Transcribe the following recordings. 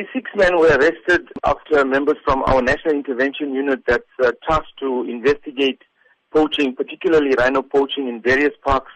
The six men were arrested after members from our National Intervention Unit that's uh, tasked to investigate poaching, particularly rhino poaching in various parks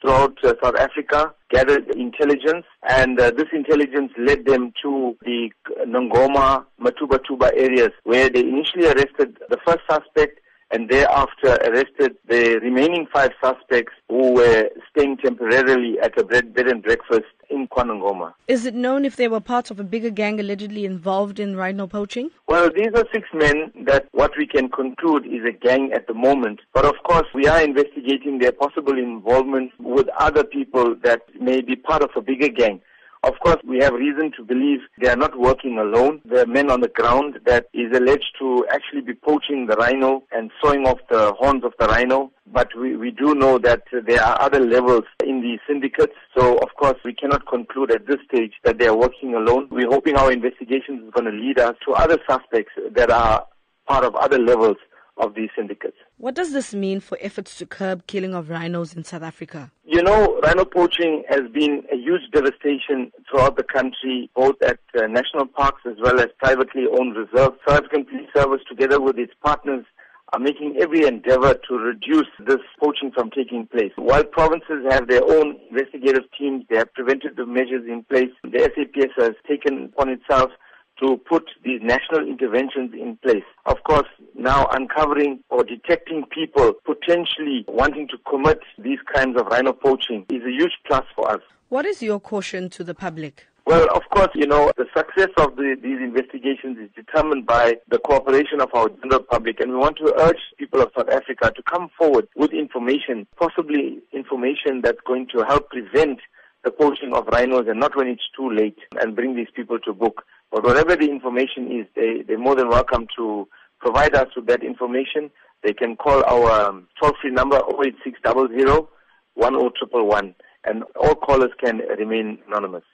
throughout uh, South Africa, gathered intelligence, and uh, this intelligence led them to the Ngoma, Matuba Tuba areas, where they initially arrested the first suspect and thereafter arrested the remaining five suspects who were staying temporarily at a bed and breakfast in KwaNongoma. Is it known if they were part of a bigger gang allegedly involved in rhino poaching? Well, these are six men that what we can conclude is a gang at the moment. But of course, we are investigating their possible involvement with other people that may be part of a bigger gang. Of course, we have reason to believe they are not working alone. There are men on the ground that is alleged to actually be poaching the rhino and sawing off the horns of the rhino. But we, we do know that there are other levels in the syndicates. So, of course, we cannot conclude at this stage that they are working alone. We're hoping our investigation is going to lead us to other suspects that are part of other levels of these syndicates. What does this mean for efforts to curb killing of rhinos in South Africa? You know, rhino poaching has been a huge devastation throughout the country, both at uh, national parks as well as privately owned reserves. South African Police Service, together with its partners, are making every endeavor to reduce this poaching from taking place. While provinces have their own investigative teams, they have preventative measures in place. The SAPS has taken upon itself to put these national interventions in place. Of course, now uncovering or detecting people potentially wanting to commit these kinds of rhino poaching is a huge plus for us. What is your caution to the public? Well, of course, you know, the success of the, these investigations is determined by the cooperation of our general public, and we want to urge people of South Africa to come forward with information, possibly information that's going to help prevent the poaching of rhinos and not when it's too late and bring these people to book. But whatever the information is, they, they're more than welcome to provide us with that information. They can call our um, toll-free number 08600 10111 and all callers can remain anonymous.